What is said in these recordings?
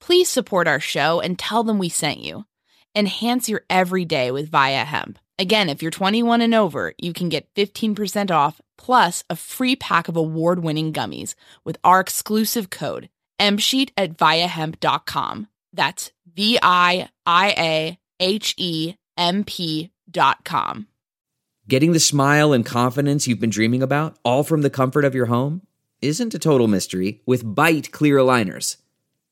Please support our show and tell them we sent you. Enhance your everyday with Viia Hemp. Again, if you're 21 and over, you can get 15% off plus a free pack of award winning gummies with our exclusive code MSheet at viiahemp.com. That's V I I A H E M P dot com. Getting the smile and confidence you've been dreaming about, all from the comfort of your home, isn't a total mystery with Byte Clear Aligners.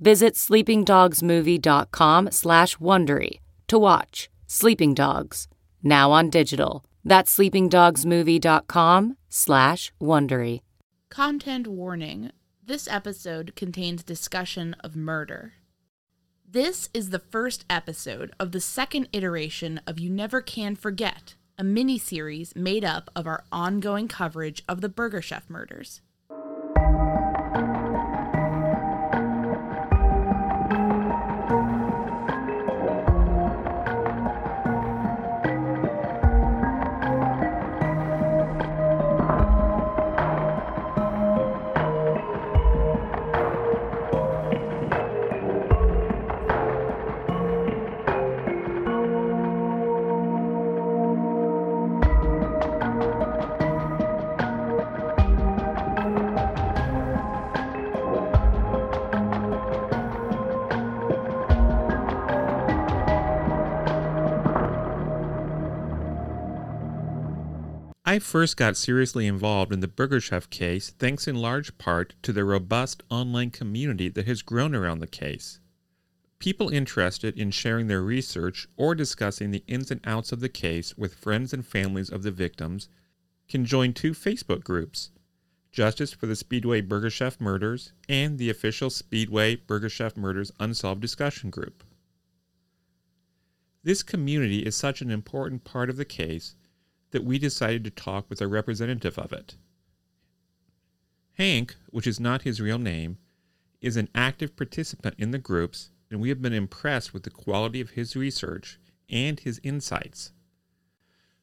Visit sleepingdogsmovie.com slash Wondery to watch Sleeping Dogs, now on digital. That's sleepingdogsmovie.com slash Wondery. Content warning. This episode contains discussion of murder. This is the first episode of the second iteration of You Never Can Forget, a mini-series made up of our ongoing coverage of the Burger Chef murders. I first got seriously involved in the Burger Chef case thanks in large part to the robust online community that has grown around the case. People interested in sharing their research or discussing the ins and outs of the case with friends and families of the victims can join two Facebook groups Justice for the Speedway Burger Chef Murders and the official Speedway Burger Chef Murders Unsolved Discussion Group. This community is such an important part of the case that we decided to talk with a representative of it. Hank, which is not his real name, is an active participant in the groups, and we have been impressed with the quality of his research and his insights.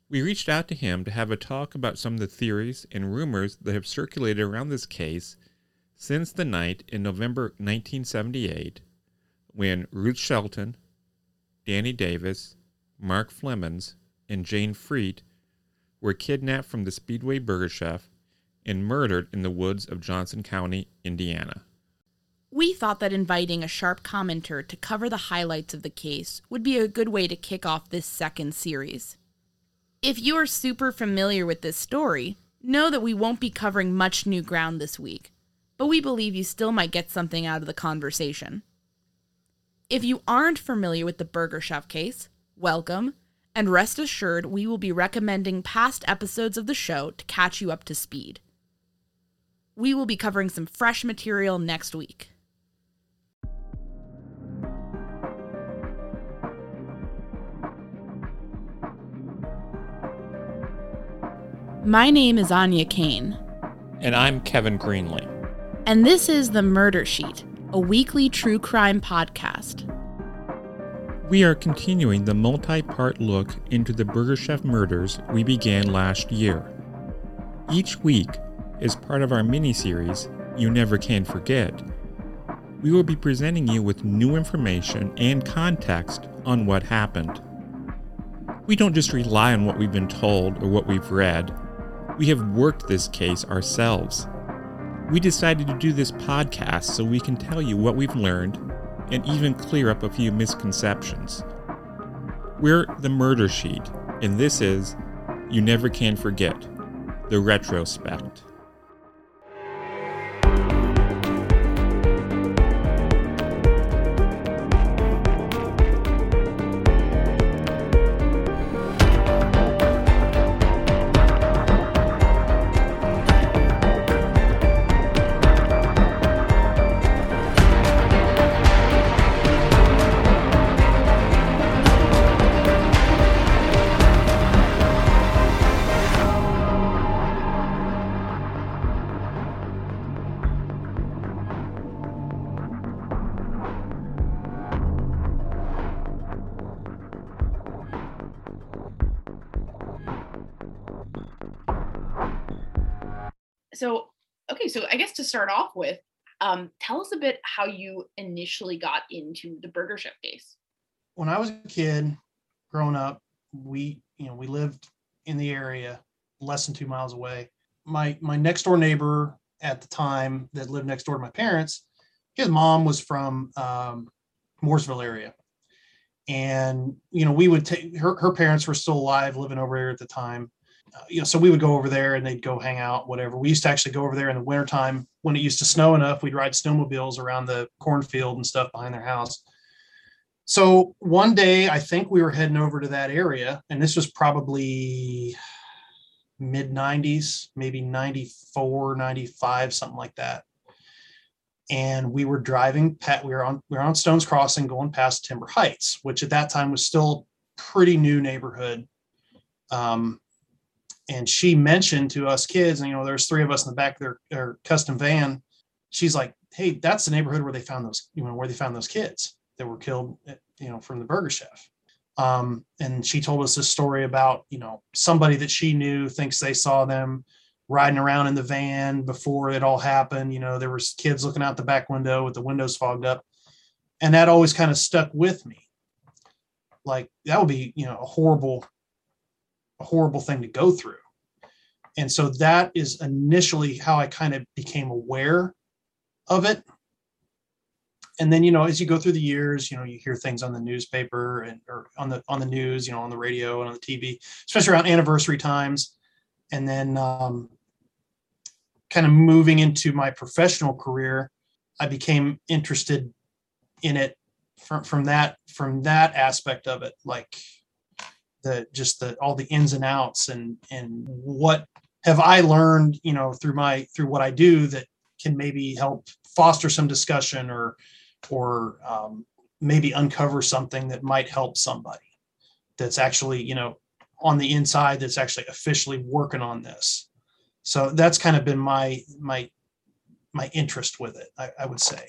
We reached out to him to have a talk about some of the theories and rumors that have circulated around this case since the night in November 1978 when Ruth Shelton, Danny Davis, Mark Flemmonds, and Jayne Friedt were kidnapped from the Speedway Burger Chef and murdered in the woods of Johnson County, Indiana. We thought that inviting a sharp commenter to cover the highlights of the case would be a good way to kick off this second series. If you are super familiar with this story, know that we won't be covering much new ground this week, but we believe you still might get something out of the conversation. If you aren't familiar with the Burger Chef case, welcome, and rest assured we will be recommending past episodes of the show to catch you up to speed. We will be covering some fresh material next week. My name is Aine Cain, And I'm Kevin Greenlee. and this is The Murder Sheet, a weekly true crime podcast. We are continuing the multi part look into the Burger Chef murders we began last year. Each week, as part of our mini series, You Never Can Forget, we will be presenting you with new information and context on what happened. We don't just rely on what we've been told or what we've read, we have worked this case ourselves. We decided to do this podcast so we can tell you what we've learned and even clear up a few misconceptions. We're the Murder Sheet, and this is You Never Can Forget the Retrospect. Um, tell us a bit how you initially got into the burger chef case when I was a kid growing up, we, you know, we lived in the area less than two miles away. My my next door neighbor at the time that lived next door to my parents, his mom was from um, Mooresville area. And, you know, we would take her, her parents were still alive living over here at the time. Uh, you know, so we would go over there and they'd go hang out, whatever. We used to actually go over there in the wintertime when it used to snow enough. We'd ride snowmobiles around the cornfield and stuff behind their house. So one day, I think we were heading over to that area, and this was probably mid 90s, maybe 94, 95, something like that. And we were driving, we were on we were on Stones Crossing going past Timber Heights, which at that time was still pretty new neighborhood. Um, and she mentioned to us kids, and you know, there's three of us in the back of their, their custom van. She's like, "Hey, that's the neighborhood where they found those, you know, where they found those kids that were killed, you know, from the Burger Chef." Um, and she told us this story about, you know, somebody that she knew thinks they saw them riding around in the van before it all happened. You know, there was kids looking out the back window with the windows fogged up, and that always kind of stuck with me. Like that would be, you know, a horrible a horrible thing to go through. And so that is initially how I kind of became aware of it. And then, you know, as you go through the years, you know, you hear things on the newspaper and or on the on the news, you know, on the radio and on the TV, especially around anniversary times. And then um, kind of moving into my professional career, I became interested in it from from that from that aspect of it, like the just the all the ins and outs and and what have I learned, you know, through my through what I do that can maybe help foster some discussion or or um, maybe uncover something that might help somebody that's actually you know on the inside that's actually officially working on this. So that's kind of been my my my interest with it. I, I would say.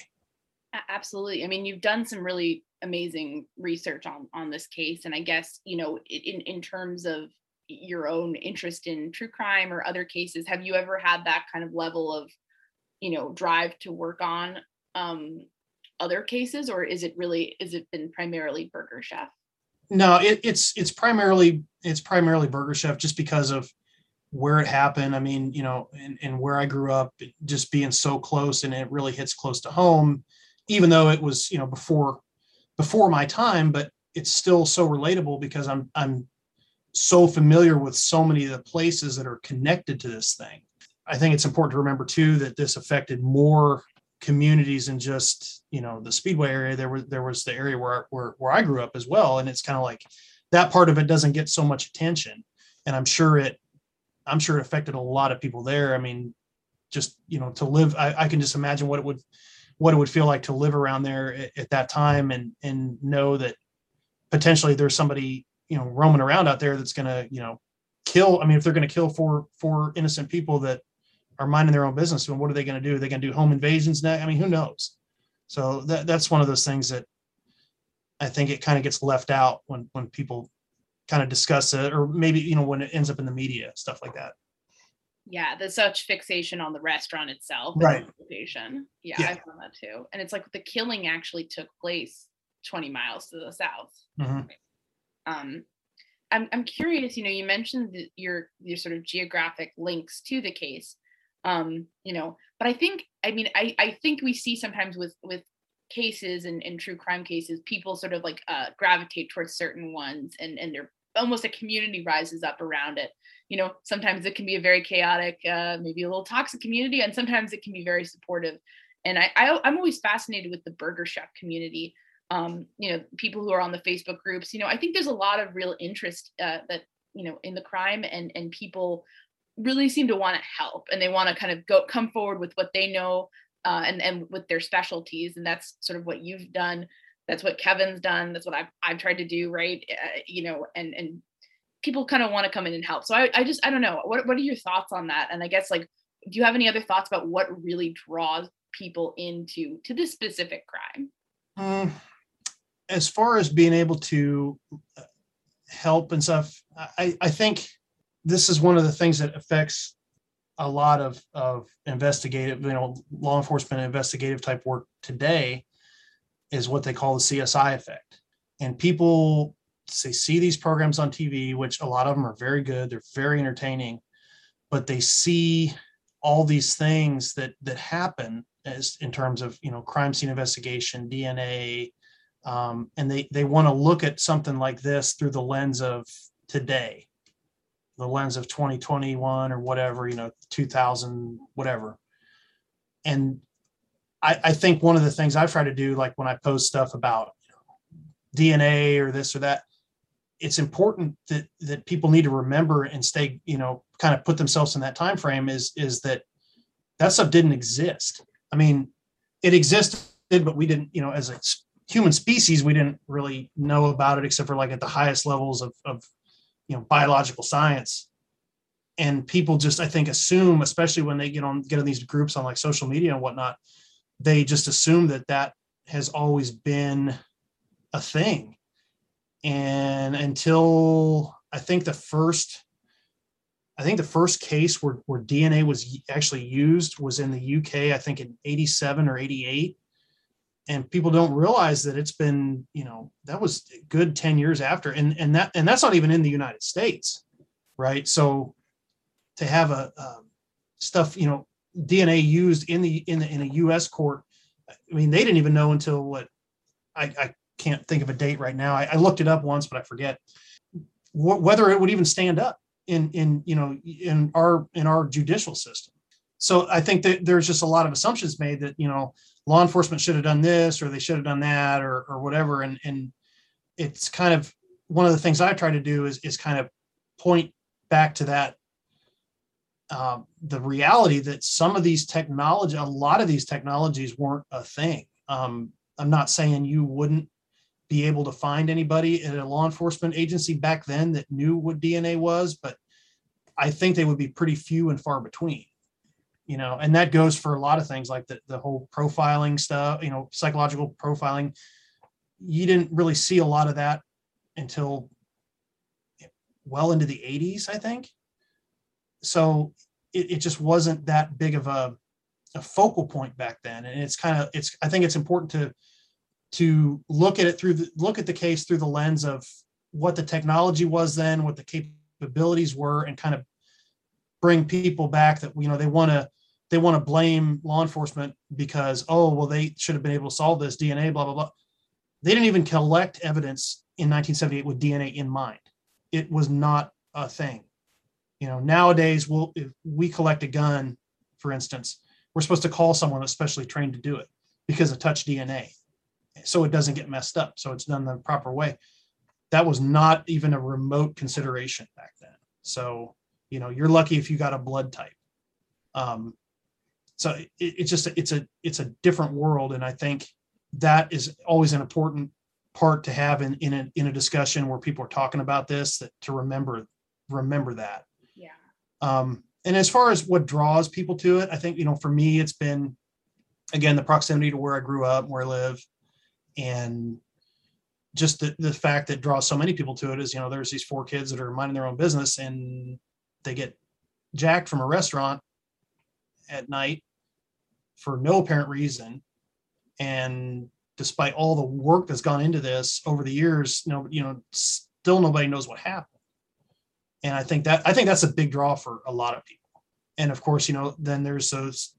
Absolutely i mean you've done some really amazing research on on this case and i guess you know in in terms of your own interest in true crime or other cases have you ever had that kind of level of you know drive to work on um other cases or is it really is it been primarily burger chef No, it, it's it's primarily it's primarily Burger Chef just because of where it happened. I mean, you know, and, and where I grew up, just being so close and it really hits close to home, even though it was, you know, before before my time, but it's still so relatable because I'm I'm so familiar with so many of the places that are connected to this thing. I think it's important to remember too that this affected more communities than just you know the speedway area. There was there was the area where where, where i grew up as well and it's kind of like that part of it doesn't get so much attention. And i'm sure it i'm sure it affected a lot of people there. I mean just you know to live i, I can just imagine what it would what it would feel like to live around there at, at that time and and know that potentially there's somebody you know roaming around out there that's going to you know kill i mean if they're going to kill four four innocent people that are minding their own business and what are they going to do? Are they going to do home invasions next i mean who knows? So that, that's one of those things that i think it kind of gets left out when when people kind of discuss it or maybe you know when it ends up in the media stuff like that. Yeah there's such fixation on the restaurant itself right. location. Yeah, yeah, i found that too. And it's like the killing actually took place 20 miles to the south. Mm-hmm. Um I'm, I'm curious you know you mentioned the, your your sort of geographic links to the case um you know but i think i mean i i think we see sometimes with with cases and, and true crime cases people sort of like uh, gravitate towards certain ones and and they're almost a community rises up around it. You know sometimes it can be a very chaotic uh, maybe a little toxic community and sometimes it can be very supportive. And I, I i'm always fascinated with the burger chef community um, you know people who are on the facebook groups you know i think there's a lot of real interest uh, that you know in the crime and and people really seem to want to help and they want to kind of go come forward with what they know uh, and and with their specialties and that's sort of what you've done. That's what kevin's done. That's what i've, I've tried to do right? Uh, you know and and people kind of want to come in and help. So I, I just i don't know. What, what are your thoughts on that? And i guess like do you have any other thoughts about what really draws people into to this specific crime? Um, as far as being able to uh, help and stuff i i think this is one of the things that affects a lot of, of investigative, you know, law enforcement investigative type work today is what they call the CSI effect. And people they see these programs on TV, which a lot of them are very good, they're very entertaining, but they see all these things that that happen as in terms of you know crime scene investigation, DNA, um, and they they want to look at something like this through the lens of today the lens of 2021 or whatever, you know, 2000, whatever. And I, I think one of the things i try to do, like when I post stuff about you know, DNA or this or that, it's important that that people need to remember and stay, you know, kind of put themselves in that time frame is is that that stuff didn't exist. I mean, it existed, but we didn't, you know, as a human species, we didn't really know about it except for like at the highest levels of, of you know biological science. And people just i think assume especially when they get on get in these groups on like social media and whatnot they just assume that that has always been a thing. And until i think the first i think the first case where, where dna was actually used was in the uk i think in 87 or 88 and people don't realize that it's been you know that was good 10 years after and and that and that's not even in the united states right? So to have a um, stuff you know dna used in the in the in a us court i mean they didn't even know until what i i can't think of a date right now. I, I looked it up once but i forget. Wh- whether it would even stand up in in you know in our in our judicial system. So i think that there's just a lot of assumptions made that you know law enforcement should have done this or they should have done that or or whatever. And and it's kind of one of the things i try to do is is kind of point back to that um, the reality that some of these technology a lot of these technologies weren't a thing. Um, i'm not saying you wouldn't be able to find anybody at a law enforcement agency back then that knew what dna was but i think they would be pretty few and far between you know and that goes for a lot of things like the, the whole profiling stuff you know psychological profiling. You didn't really see a lot of that until well into the 80s i think. So it, it just wasn't that big of a, a focal point back then and it's kind of it's i think it's important to to look at it through the look at the case through the lens of what the technology was then what the capabilities were and kind of bring people back that you know they want to they want to blame law enforcement because oh well they should have been able to solve this dna blah blah blah. They didn't even collect evidence in 1978 with dna in mind. It was not a thing. You know nowadays we'll if we collect a gun for instance we're supposed to call someone especially trained to do it because of touch dna so it doesn't get messed up. So it's done the proper way. That was not even a remote consideration back then. So you know you're lucky if you got a blood type. Um, so it, it's just it's a it's a different world. And i think that is always an important part to have in in a, in a discussion where people are talking about this that to remember remember that. Yeah. um, and as far as what draws people to it i think you know for me it's been again the proximity to where i grew up where i live and just the, the fact that draws so many people to it is you know there's these four kids that are minding their own business and they get jacked from a restaurant at night for no apparent reason. And despite all the work that's gone into this over the years no you know still nobody knows what happened. And i think that i think that's a big draw for a lot of people. And of course you know then there's those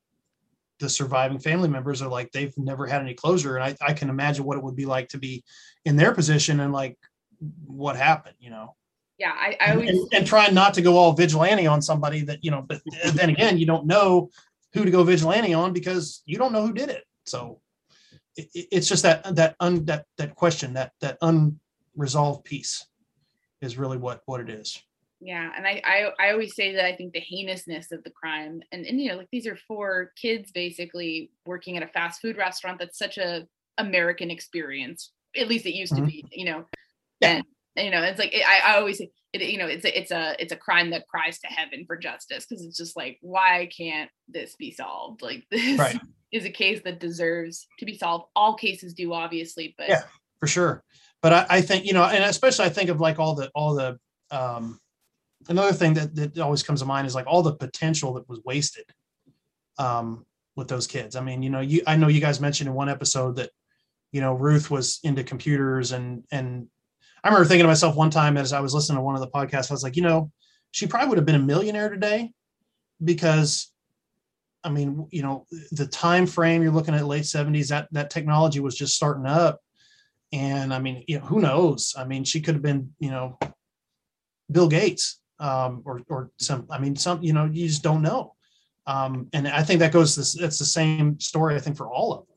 the surviving family members are like they've never had any closure. And I, I can imagine what it would be like to be in their position and like what happened you know Yeah. I, I always and, and trying not to go all vigilante on somebody that you know but then again you don't know who to go vigilante on because you don't know who did it so it, it- it's just that that un that that question that that unresolved piece is really what what it is yeah and I, I i always say that i think the heinousness of the crime and and you know like these are four kids basically working at a fast food restaurant that's such a american experience at least it used Mhm. to be you know Yeah. and you know it's like I, I always say it, you know it's a, it's a it's a crime that cries to heaven for justice because it's just like why can't this be solved like this Right. is a case that deserves to be solved all cases do obviously but Yeah. for sure but I, I think you know and especially i think of like all the all the um another thing that that always comes to mind is like all the potential that was wasted um with those kids i mean you know you i know you guys mentioned in one episode that you know ruth was into computers and and i remember thinking to myself one time as i was listening to one of the podcasts i was like you know she probably would have been a millionaire today because i mean you know the time frame you're looking at late 70s that that technology was just starting up. And i mean you know who knows? I mean she could have been you know bill gates um or or some i mean some you know you just don't know. Um and i think that goes this it's the same story i think for all of them.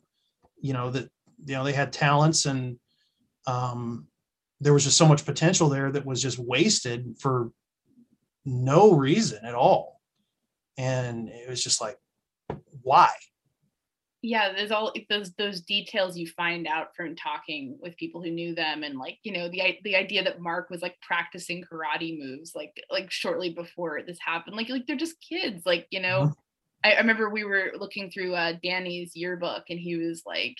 You know that you know they had talents and um there was just so much potential there that was just wasted for no reason at all. And it was just like why? Yeah there's all those those details you find out from talking with people who knew them and like you know the the idea that mark was like practicing karate moves like like shortly before this happened. Like like they're just kids like you know? I, I remember we were looking through uh danny's yearbook and he was like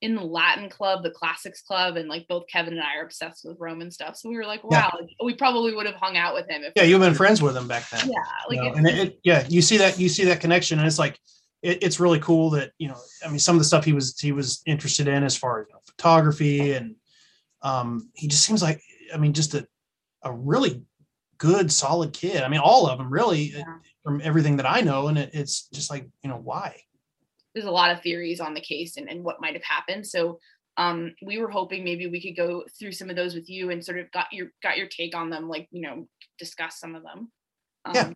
in the latin club the classics club and like both kevin and i are obsessed with roman stuff so we were like Yeah. wow like, we probably would have hung out with him if yeah you've been friends with him back then yeah like you know, and it, it- yeah you see that you see that connection and it's like it, it's really cool that you know i mean some of the stuff he was he was interested in as far as you know, photography and um he just seems like i mean just a, a really good solid kid i mean all of them really Yeah. from everything that i know and it, it's just like you know why there's a lot of theories on the case and, and what might have happened. So um, we were hoping maybe we could go through some of those with you and sort of got your got your take on them, like you know, discuss some of them. Um, Yeah.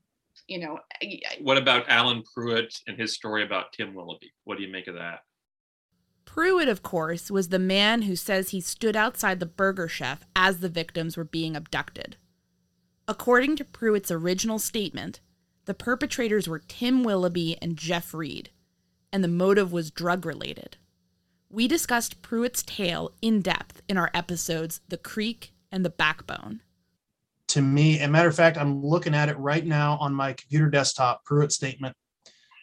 You know, I- I- What about Alan Pruitt and his story about Tim Willoughby? What do you make of that? Pruitt, of course, was the man who says he stood outside the Burger Chef as the victims were being abducted. According to Pruitt's original statement, the perpetrators were Tim Willoughby and Jeff Reed, and the motive was drug related. We discussed Pruitt's tale in depth in our episodes The Creek and The Backbone. to me and matter of fact i'm looking at it right now on my computer desktop pruitt statement.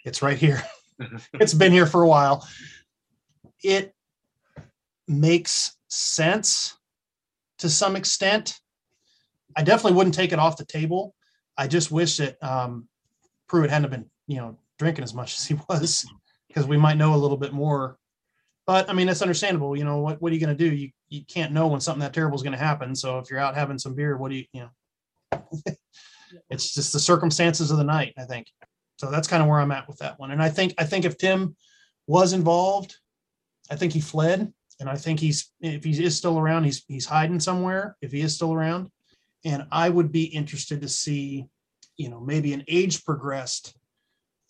It's right here. It's been here for a while. It makes sense to some extent. I definitely wouldn't take it off the table. I just wish that um pruitt hadn't been you know drinking as much as he was because we might know a little bit more but i mean that's understandable you know what, what are you going to do you you can't know when something that terrible is going to happen so if you're out having some beer what do you you know It's just the circumstances of the night, I think. So that's kind of where I'm at with that one. And I think I think if Tim was involved, I think he fled, and I think he's if he is still around, he's he's hiding somewhere. If he is still around, and I would be interested to see, you know, maybe an age progressed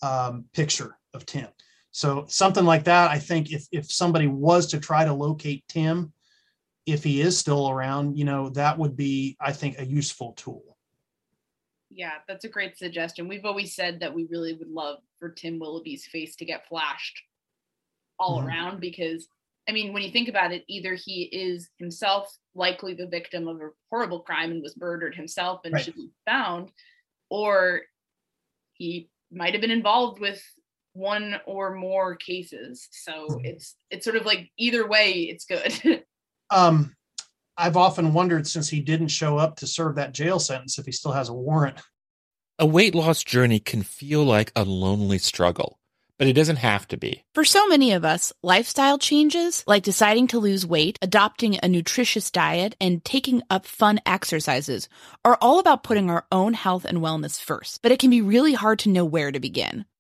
um, picture of Tim. So something like that. I think if if somebody was to try to locate Tim, if he is still around, you know, that would be, I think, a useful tool. Yeah, that's a great suggestion. We've always said that we really would love for Tim Willoughby's face to get flashed all mm-hmm. around because I mean, when you think about it, either he is himself likely the victim of a horrible crime and was murdered himself and right. should be found, or he might have been involved with one or more cases. So mm-hmm. it's it's sort of like either way, it's good. um, I've often wondered since he didn't show up to serve that jail sentence if he still has a warrant. A weight loss journey can feel like a lonely struggle but it doesn't have to be. For so many of us, lifestyle changes, like deciding to lose weight, adopting a nutritious diet, and taking up fun exercises, are all about putting our own health and wellness first. But it can be really hard to know where to begin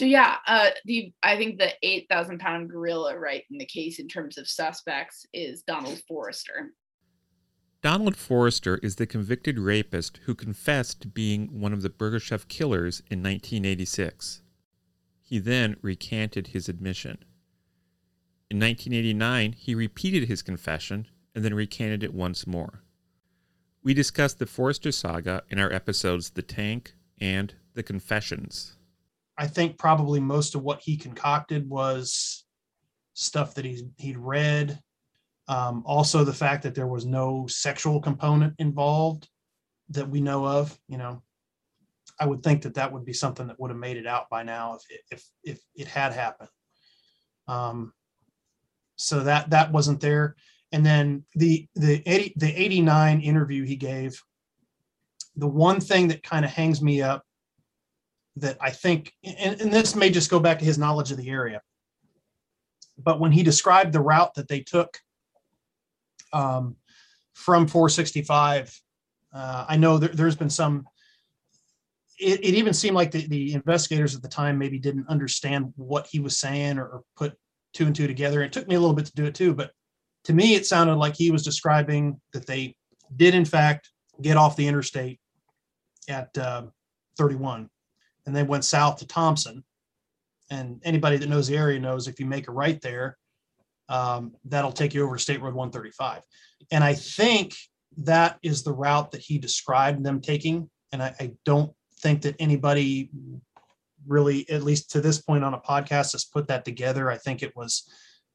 So yeah, uh, the I think the eight thousand pound gorilla, right, in the case in terms of suspects, is Donald Forrester. Donald Forrester is the convicted rapist who confessed to being one of the Burger killers in 1986. He then recanted his admission. In 1989, he repeated his confession and then recanted it once more. We discussed the Forrester saga in our episodes The Tank and The Confessions. I think probably most of what he concocted was stuff that he's he'd read. Um, also, the fact that there was no sexual component involved that we know of. You know, I would think that that would be something that would have made it out by now if it, if if it had happened. Um, so that that wasn't there. And then the the 80, the 89 interview he gave, the one thing that kind of hangs me up that I think, and, and this may just go back to his knowledge of the area, but when he described the route that they took um, from 465, uh, I know there, has been some. It, it, even seemed like the, the investigators at the time maybe didn't understand what he was saying or, or, put two and two together. It took me a little bit to do it too, but To me, it sounded like he was describing that they did, in fact, get off the interstate at uh, 31 and they went south to Thompson. And anybody that knows the area knows if you make a right there, um, that'll take you over State Road 135. And I think that is the route that he described them taking. And I, I don't think that anybody really, at least to this point on a podcast, has put that together. I think it was,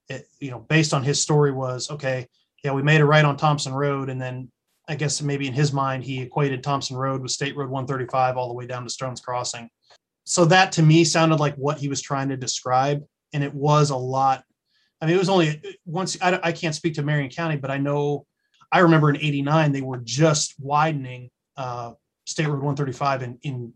it, you know, based on his story was okay. Yeah, we made a right on Thompson Road, and then I guess maybe in his mind he equated Thompson Road with State Road 135 all the way down to Stones Crossing. So that to me sounded like what he was trying to describe, and it was a lot. I mean, it was only once. I, I can't speak to Marion County, but I know I remember in '89 they were just widening uh, State Road 135 in in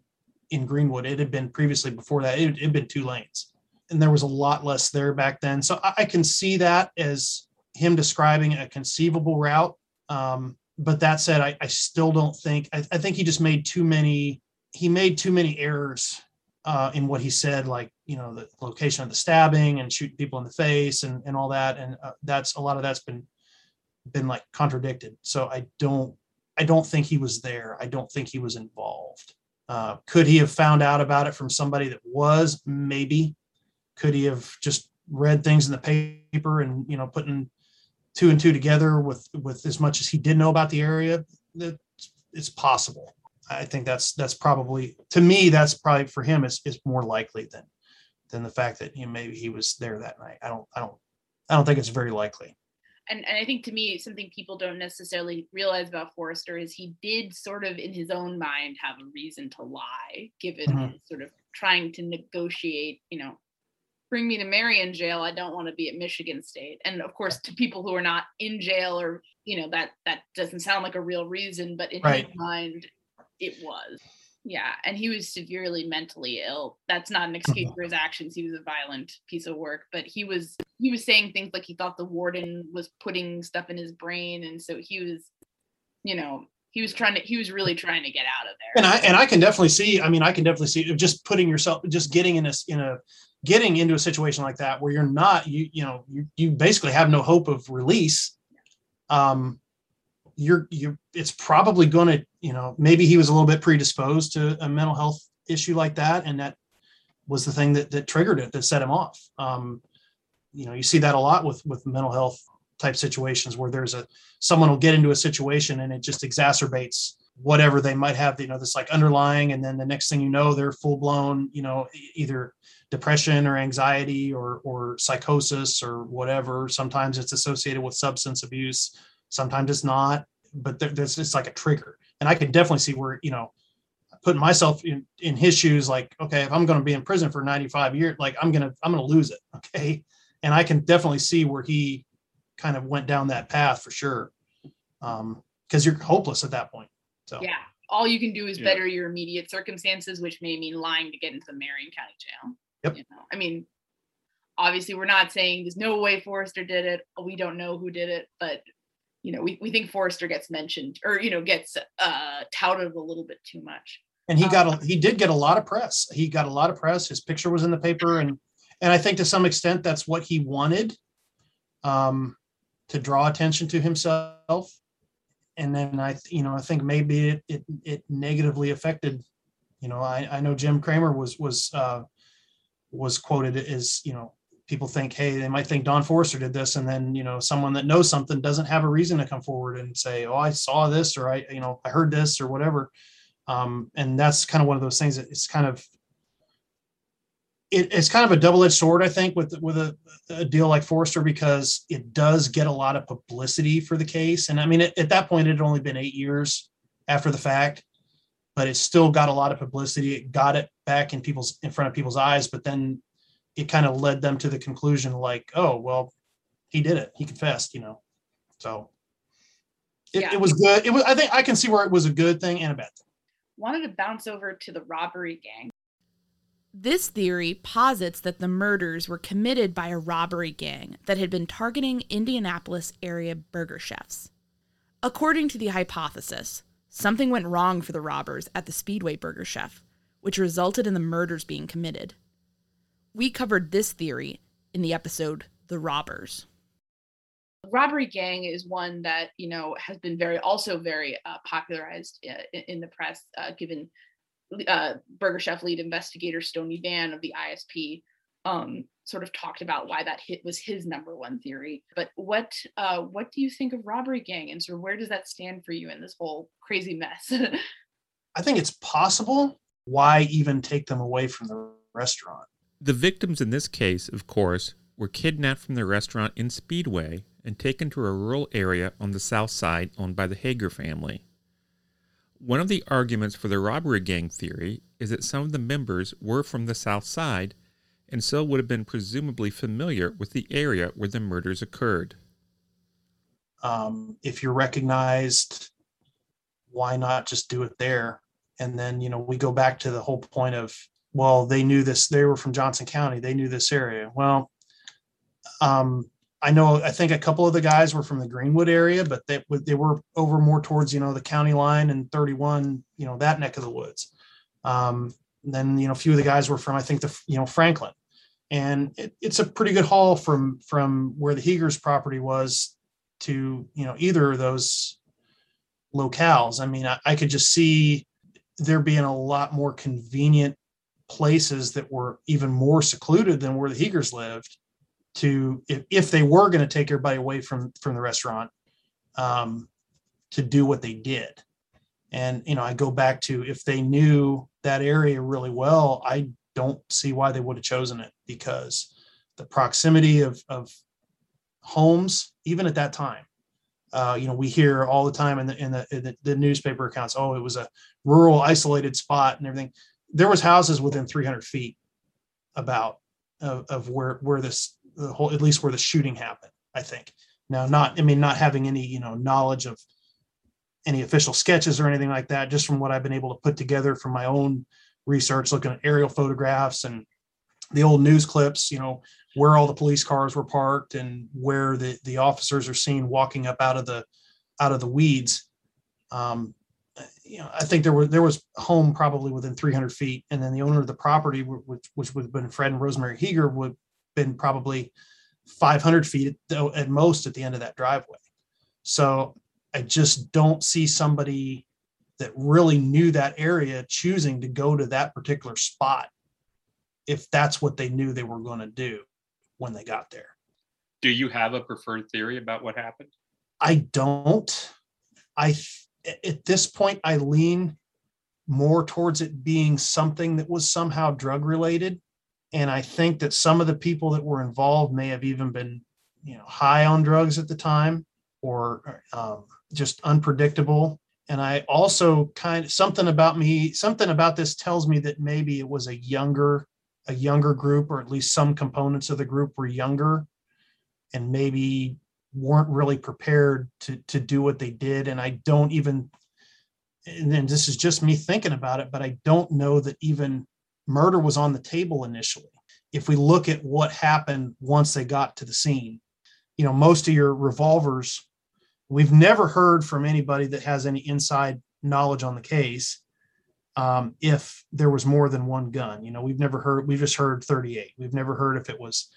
in Greenwood. It had been previously before that. It had been two lanes, and there was a lot less there back then. So I, I can see that as him describing a conceivable route. Um, but that said, I, I still don't think. I, I, think he just made too many. He made too many errors uh, in what he said, like you know the location of the stabbing and shooting people in the face and and all that. And uh, that's a lot of that's been been like contradicted. So I don't. I don't think he was there. I don't think he was involved. Uh, could he have found out about it from somebody that was? Maybe. Could he have just read things in the paper and you know putting two and two together with with as much as he did know about the area that it's possible i think that's that's probably to me that's probably for him is, is more likely than than the fact that you know maybe he was there that night i don't i don't i don't think it's very likely and, and I think to me, something people don't necessarily realize about Forrester is he did sort of in his own mind have a reason to lie, given mm-hmm. sort of trying to negotiate, you know, bring me to Marion jail. I don't want to be at Michigan State. And of course, to people who are not in jail or, you know, that that doesn't sound like a real reason, but in right. his mind, it was. Yeah. And he was severely mentally ill. That's not an excuse mm-hmm. for his actions. He was a violent piece of work, but he was he was saying things like he thought the warden was putting stuff in his brain. And so he was, you know, he was trying to he was really trying to get out of there and i and i can definitely see i mean i can definitely see just putting yourself just getting in a in a getting into a situation like that where you're not you you know you, you basically have no hope of release um you're you it's probably going to you know maybe he was a little bit predisposed to a mental health issue like that and that was the thing that that triggered it that set him off. Um you know you see that a lot with with mental health type situations where there's a someone will get into a situation and it just exacerbates whatever they might have you know this like underlying and then the next thing you know they're full blown you know either depression or anxiety or or psychosis or whatever. Sometimes it's associated with substance abuse sometimes it's not but there, there's just like a trigger and i can definitely see where you know putting myself in, in his shoes like okay if i'm going to be in prison for 95 years like i'm going to i'm going to lose it okay and i can definitely see where he kind of went down that path for sure um because you're hopeless at that point so yeah, all you can do is yeah. better your immediate circumstances, which may mean lying to get into the Marion County Jail. Yep. You know, I mean, obviously, we're not saying there's no way Forrester did it. We don't know who did it, but you know, we, we think Forrester gets mentioned or you know gets uh, touted a little bit too much. And he um, got a, he did get a lot of press. He got a lot of press. His picture was in the paper, and and I think to some extent that's what he wanted, um, to draw attention to himself and then I, you know, I think maybe it it, it negatively affected. You know, I, I know Jim Kramer was was uh, was quoted as you know people think hey they might think Don Forrester did this and then you know someone that knows something doesn't have a reason to come forward and say oh I saw this or I you know I heard this or whatever. Um, and that's kind of one of those things that it's kind of it, it's kind of a double-edged sword, I think, with with a, a, deal like Forrester because it does get a lot of publicity for the case. And I mean, it, at that point, it had only been eight years after the fact, but it still got a lot of publicity. It got it back in people's in front of people's eyes, but then it kind of led them to the conclusion, like, oh, well, he did it. He confessed, you know. So it, yeah. it was good. It was. I think I can see where it was a good thing and a bad thing. Wanted to bounce over to the robbery gang this theory posits that the murders were committed by a robbery gang that had been targeting Indianapolis area burger chefs. According to the hypothesis, something went wrong for the robbers at the Speedway Burger Chef, which resulted in the murders being committed. We covered this theory in the episode The Robbers. robbery gang is one that you know has been very also very uh, popularized uh, in, in, the press uh, given uh, burger chef lead investigator Stoney Vann of the isp um, sort of talked about why that hit was his number one theory. But what uh, what do you think of robbery gang and sort of where does that stand for you in this whole crazy mess? I think it's possible. Why even take them away from the restaurant the victims in this case of course were kidnapped from the restaurant in Speedway and taken to a rural area on the south side owned by the Hager family. One of the arguments for the robbery gang theory is that some of the members were from the south side and so would have been presumably familiar with the area where the murders occurred. Um, if you're recognized, why not just do it there? And then, you know, we go back to the whole point of, well, they knew this, they were from Johnson County, they knew this area. Well, um, I know I think a couple of the guys were from the Greenwood area, but they they were over more towards you know the county line and 31, you know that neck of the woods. Um, then you know a few of the guys were from I think the you know Franklin, and it, it's a pretty good haul from from where the Heegers property was to you know either of those locales. I mean I, I could just see there being a lot more convenient places that were even more secluded than where the Heegers lived to if, if they were going to take everybody away from from the restaurant um, to do what they did. And you know i go back to if they knew that area really well i don't see why they would have chosen it because the proximity of of homes even at that time uh, you know we hear all the time in the, in the in the the newspaper accounts oh it was a rural isolated spot and everything there was houses within 300 feet about of, of where where this the whole at least where the shooting happened i think. Now not i mean not having any you know knowledge of any official sketches or anything like that just from what i've been able to put together from my own research looking at aerial photographs and the old news clips you know where all the police cars were parked and where the the officers are seen walking up out of the out of the weeds. Um, Uh, you know i think there were there was home probably within 300 feet and then the owner of the property which, which would have been fred and rosemary heeger would have been probably 500 feet at, at most at the end of that driveway. So I just don't see somebody that really knew that area choosing to go to that particular spot if that's what they knew they were going to do when they got there. Do you have a preferred theory about what happened? I don't. I at this point I lean more towards it being something that was somehow drug related and I think that some of the people that were involved may have even been, you know, high on drugs at the time or um, just unpredictable. And I also kind of something about me, something about this tells me that maybe it was a younger, a younger group, or at least some components of the group were younger, and maybe weren't really prepared to to do what they did. And I don't even, and then this is just me thinking about it, but I don't know that even murder was on the table initially. If we look at what happened once they got to the scene, you know, most of your revolvers, we've never heard from anybody that has any inside knowledge on the case um, if there was more than one gun. You know, we've never heard, we've just heard 38. We've never heard if it was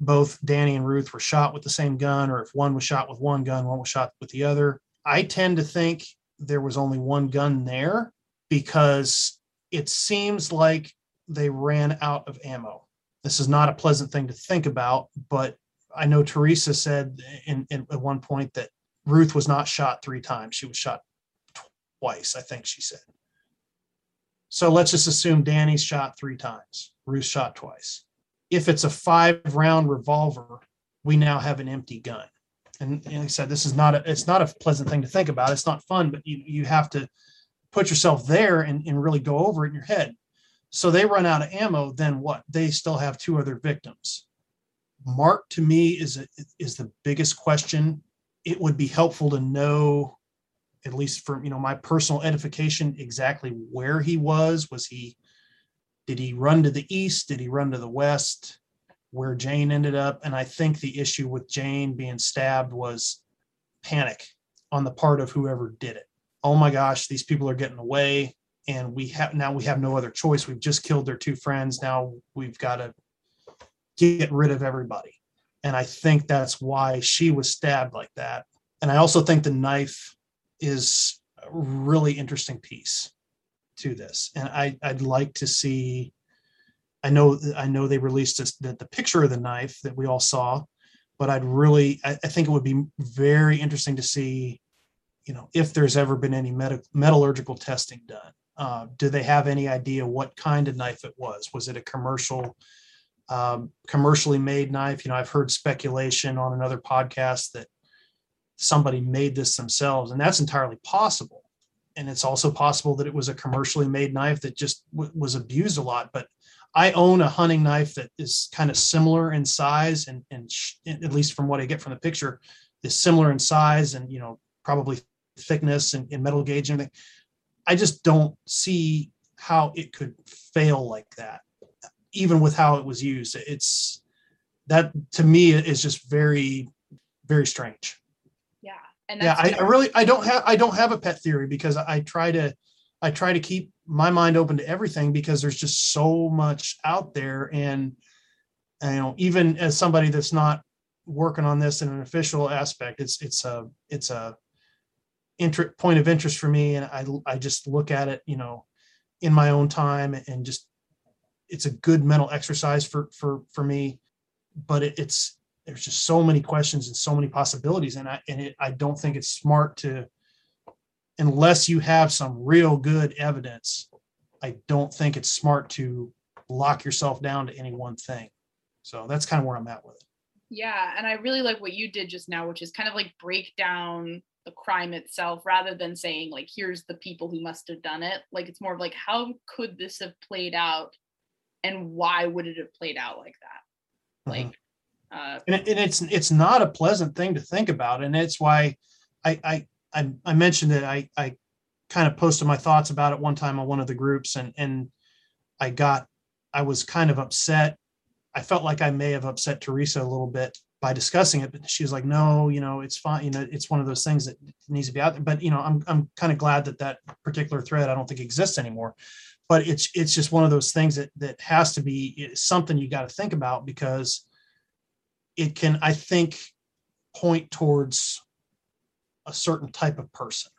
both Danny and Ruth were shot with the same gun or if one was shot with one gun, one was shot with the other. I tend to think there was only one gun there because it seems like they ran out of ammo. This is not a pleasant thing to think about, but I know Teresa said in, in at one point that Ruth was not shot three times. She was shot twice, I think she said. So let's just assume Danny's shot three times, Ruth shot twice. If it's a five round revolver, we now have an empty gun. And, and like I said, this is not a, it's not a pleasant thing to think about. It's not fun, but you, you have to put yourself there and, and really go over it in your head. So they run out of ammo, then what? They still have two other victims. Mark to me is a, is the biggest question. It would be helpful to know, at least for you know my personal edification, exactly where he was. Was he did he run to the east? Did he run to the west? Where Jayne ended up? And I think the issue with Jayne being stabbed was panic on the part of whoever did it. Oh my gosh, these people are getting away and we have now we have no other choice. We've just killed their two friends. Now we've got to get rid of everybody. And I think that's why she was stabbed like that. And I also think the knife is a really interesting piece to this. And I, I'd like to see. I know I know they released this, the, the picture of the knife that we all saw, but I'd really I, I think it would be very interesting to see, you know, if there's ever been any meta, metallurgical testing done. Uh, do they have any idea what kind of knife it was? Was it a commercial, um, commercially made knife? You know, I've heard speculation on another podcast that somebody made this themselves, and that's entirely possible. And it's also possible that it was a commercially made knife that just w- was abused a lot. But I own a hunting knife that is kind of similar in size, and and sh- at least from what I get from the picture, is similar in size and you know probably thickness and, and metal gauge and everything. I just don't see how it could fail like that, even with how it was used. It's that to me is just very, very strange. Yeah. And Yeah, I, I really I don't have I don't have a pet theory because I try to I try to keep my mind open to everything because there's just so much out there. And you know even as somebody that's not working on this in an official aspect it's it's a it's a inter- point of interest for me. And I I just look at it you know in my own time and just it's a good mental exercise for for for me. But it, it's there's just so many questions and so many possibilities and I and it, I don't think it's smart to unless you have some real good evidence I don't think it's smart to lock yourself down to any one thing so that's kind of where I'm at with it Yeah, and I really like what you did just now, which is kind of like break down the crime itself rather than saying like here's the people who must have done it. Like it's more of like how could this have played out and why would it have played out like that? Like uh-huh. Uh and, it, and it's it's not a pleasant thing to think about and it's why I I I, I mentioned it I I kind of posted my thoughts about it one time on one of the groups and and I got I was kind of upset. I felt like I may have upset Teresa a little bit by discussing it but she was like no you know it's fine you know it's one of those things that needs to be out there. But you know I'm I'm kind of glad that that particular thread I don't think exists anymore. But it's it's just one of those things that that has to be something you got to think about because it can i think point towards a certain type of person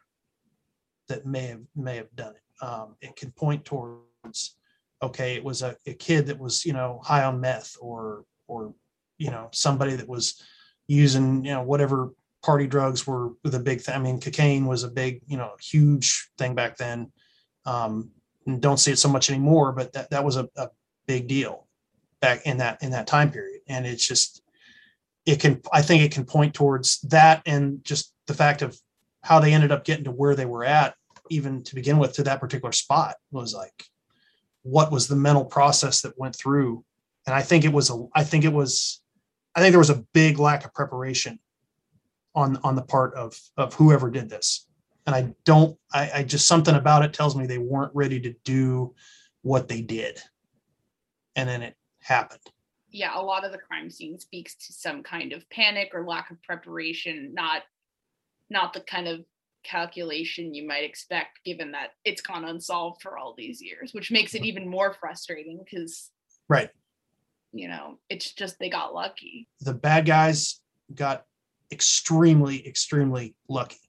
that may have may have done it. Um, it can point towards okay it was a, a kid that was you know high on meth or or you know somebody that was using you know whatever party drugs were the big thing i mean cocaine was a big you know huge thing back then. Um, don't see it so much anymore but that, that was a, a big deal back in that in that time period. And it's just it can i think it can point towards that and just the fact of how they ended up getting to where they were at even to begin with to that particular spot was like what was the mental process that went through? And i think it was a i think it was i think there was a big lack of preparation on on the part of of whoever did this. And i don't i, I just something about it tells me they weren't ready to do what they did. And then it happened yeah, a lot of the crime scene speaks to some kind of panic or lack of preparation, not not the kind of calculation you might expect given that it's gone unsolved for all these years, which makes it even more frustrating because right. you know, it's just they got lucky. the bad guys got extremely extremely lucky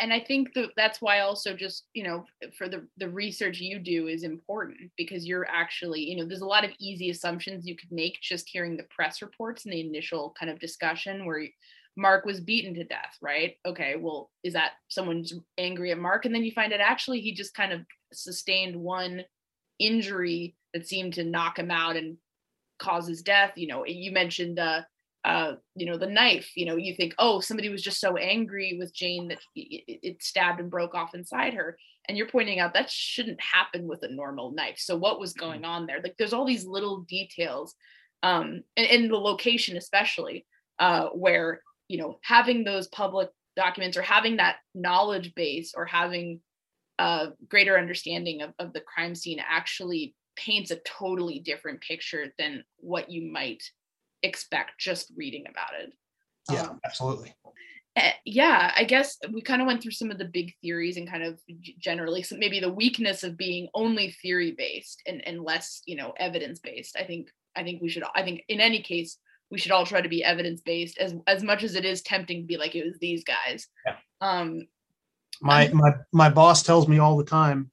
and I think that that's why also just you know for the the research you do is important because you're actually you know there's a lot of easy assumptions you could make just hearing the press reports and the initial kind of discussion where Mark was beaten to death, right? Okay, well, is that someone's angry at Mark? And then you find out actually he just kind of sustained one injury that seemed to knock him out and cause his death. You know, you mentioned uh uh, you know, the knife, you know, you think, oh, somebody was just so angry with Jayne that it, it stabbed and broke off inside her. And you're pointing out that shouldn't happen with a normal knife. So what was going on there? Like there's all these little details, um, and, and the location especially, uh, where, you know, having those public documents or having that knowledge base or having a greater understanding of, of the crime scene actually paints a totally different picture than what you might expect just reading about it. yeah Um, absolutely eh, yeah, I guess we kind of went through some of the big theories and kind of generally some, maybe the weakness of being only theory based and, and less, you know, evidence based. I think I think we should I think in any case we should all try to be evidence based as as much as it is tempting to be like it was these guys. Yeah. Um, My my my boss tells me all the time,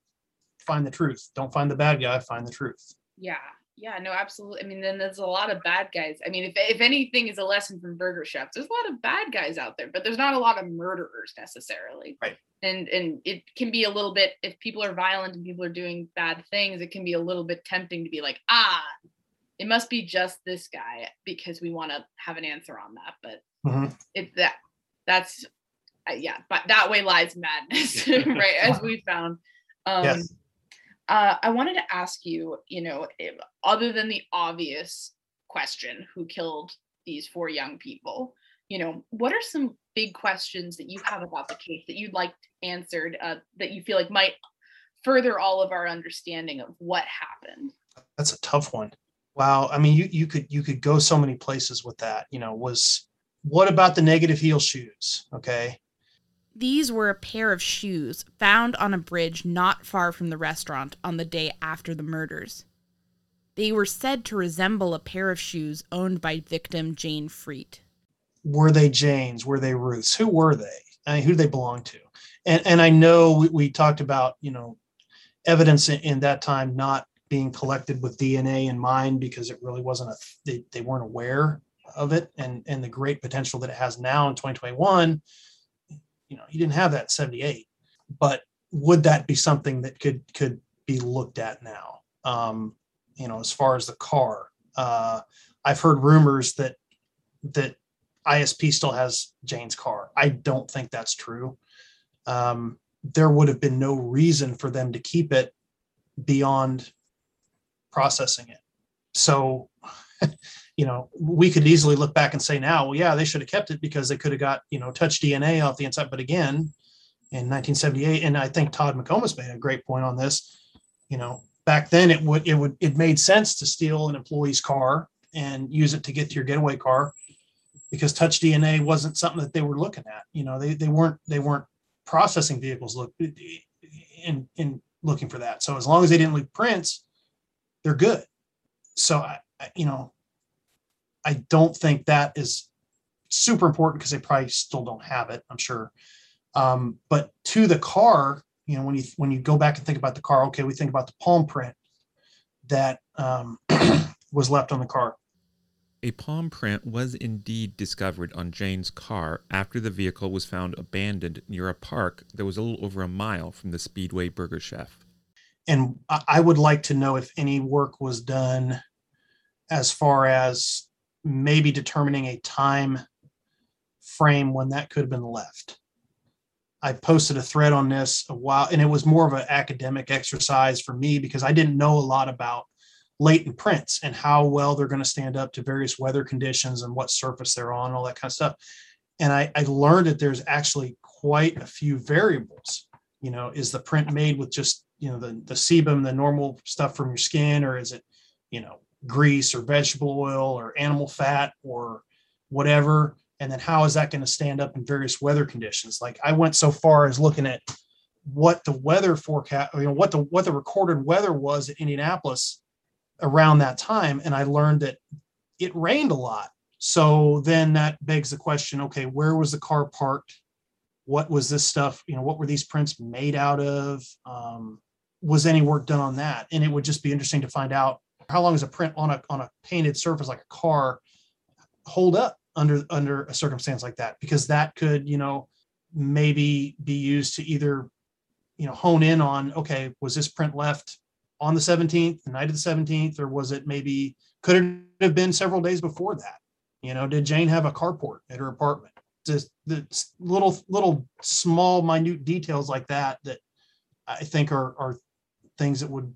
find the truth. Don't find the bad guy, find the truth. yeah, yeah, no, absolutely. I mean, then there's a lot of bad guys. I mean, if if anything is a lesson from Burger Chef, there's a lot of bad guys out there, but there's not a lot of murderers necessarily. Right. And and it can be a little bit if people are violent and people are doing bad things, it can be a little bit tempting to be like, ah, it must be just this guy because we want to have an answer on that. But Mhm. if that that's uh, yeah, but that way lies madness, right? As we found. Um, Yes. Uh, I wanted to ask you, you know, if, other than the obvious question, who killed these four young people? You know, what are some big questions that you have about the case that you'd like answered uh, that you feel like might further all of our understanding of what happened? That's a tough one. Wow. I mean, you you could you could go so many places with that. You know, was what about the negative heel shoes? Okay. These were a pair of shoes found on a bridge not far from the restaurant on the day after the murders. They were said to resemble a pair of shoes owned by victim Jayne Friedt. Were they Jayne's? Were they Ruth's? Who were they? I mean, who they belong to? And and I know we, we talked about you know evidence in, in that time not being collected with DNA in mind because it really wasn't a they, they weren't aware of it and and the great potential that it has now in 2021 you know he didn't have that in 78 but would that be something that could could be looked at now? Um you know as far as the car uh i've heard rumors that that isp still has jayne's car. I don't think that's true. Um there would have been no reason for them to keep it beyond processing it. So you know, we could easily look back and say now, well, yeah, they should have kept it because they could have got, you know, touch DNA off the inside. But again, in 1978, and I think Todd McComas made a great point on this, you know, back then it would, it would, it made sense to steal an employee's car and use it to get to your getaway car because touch DNA wasn't something that they were looking at. You know, they, they weren't, they weren't processing vehicles look in, in looking for that. So as long as they didn't leave prints, they're good. So I, you know, I don't think that is super important because they probably still don't have it. I'm sure. Um, but to the car, you know, when you when you go back and think about the car, okay, we think about the palm print that um, was left on the car. A palm print was indeed discovered on Jayne's car after the vehicle was found abandoned near a park that was a little over a mile from the Speedway Burger Chef. And I I would like to know if any work was done as far as maybe determining a time frame when that could have been left. I posted a thread on this a while, and it was more of an academic exercise for me because I didn't know a lot about latent prints and how well they're going to stand up to various weather conditions and what surface they're on, all that kind of stuff. And I, I learned that there's actually quite a few variables. You know, is the print made with just you know the the sebum, the normal stuff from your skin, or is it you know grease or vegetable oil or animal fat or whatever? And then how is that going to stand up in various weather conditions? Like I went so far as looking at what the weather forecast, you know, what the what the recorded weather was at Indianapolis around that time, and I learned that it rained a lot. So then that begs the question: Okay, where was the car parked? What was this stuff? You know, what were these prints made out of? Um, was any work done on that? And it would just be interesting to find out how long does a print on a on a painted surface like a car hold up under under a circumstance like that? Because that could, you know, maybe be used to either, you know, hone in on okay, was this print left on the 17th, the night of the 17th, or was it maybe could it have been several days before that? You know, did Jayne have a carport at her apartment? Just the little little small minute details like that that I think are are things that would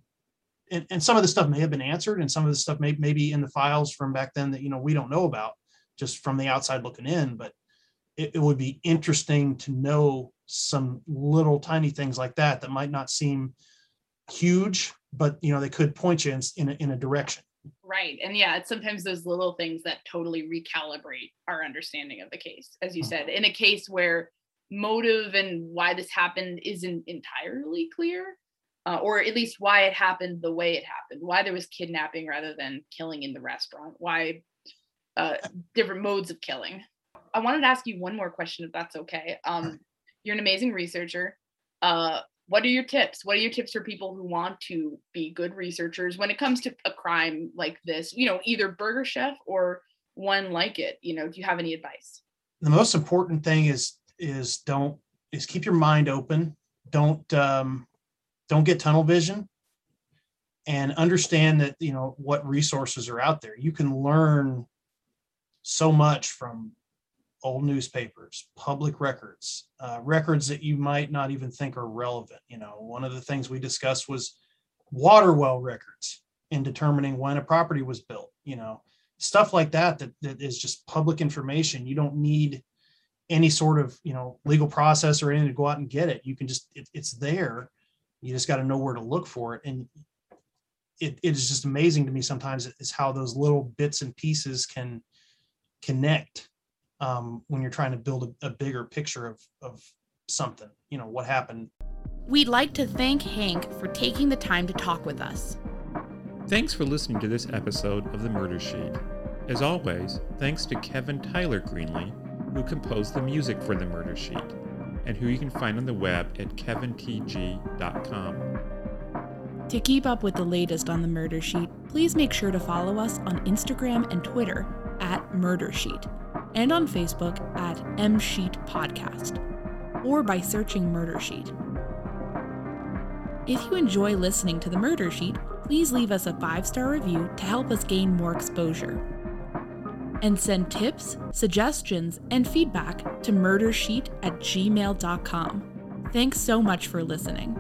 and, and some of the stuff may have been answered and some of the stuff may, may be in the files from back then that you know we don't know about just from the outside looking in but it, it would be interesting to know some little tiny things like that that might not seem huge but you know they could point you in, in, a, in a direction Right. And yeah, it's sometimes those little things that totally recalibrate our understanding of the case. As you mm-hmm. said, in a case where motive and why this happened isn't entirely clear, uh, or at least why it happened the way it happened, why there was kidnapping rather than killing in the restaurant, why uh, different modes of killing. I wanted to ask you one more question, if that's okay. Um, you're an amazing researcher. Uh, what are your tips? What are your tips for people who want to be good researchers when it comes to a crime like this? You know, either Burger Chef or one like it. You know, do you have any advice? The most important thing is is don't is keep your mind open. Don't um, don't get tunnel vision, and understand that you know what resources are out there. You can learn so much from old newspapers, public records, uh, records that you might not even think are relevant. You know, one of the things we discussed was water well records in determining when a property was built. You know, stuff like that that, that is just public information. You don't need any sort of you know legal process or anything to go out and get it. You can just it, it's there. You just got to know where to look for it. And it, it is just amazing to me sometimes is how those little bits and pieces can connect um, when you're trying to build a, a bigger picture of, of something, you know, what happened. We'd like to thank Hank for taking the time to talk with us. Thanks for listening to this episode of The Murder Sheet. As always, thanks to Kevin Tyler Greenlee, who composed the music for The Murder Sheet, and who you can find on the web at kevintg.com. To keep up with the latest on The Murder Sheet, please make sure to follow us on Instagram and Twitter at Murder Sheet and on Facebook at M Sheet Podcast, or by searching Murder Sheet. If you enjoy listening to the Murder Sheet, please leave us a five star review to help us gain more exposure. And send tips, suggestions, and feedback to murdersheet at gmail.com. Thanks so much for listening.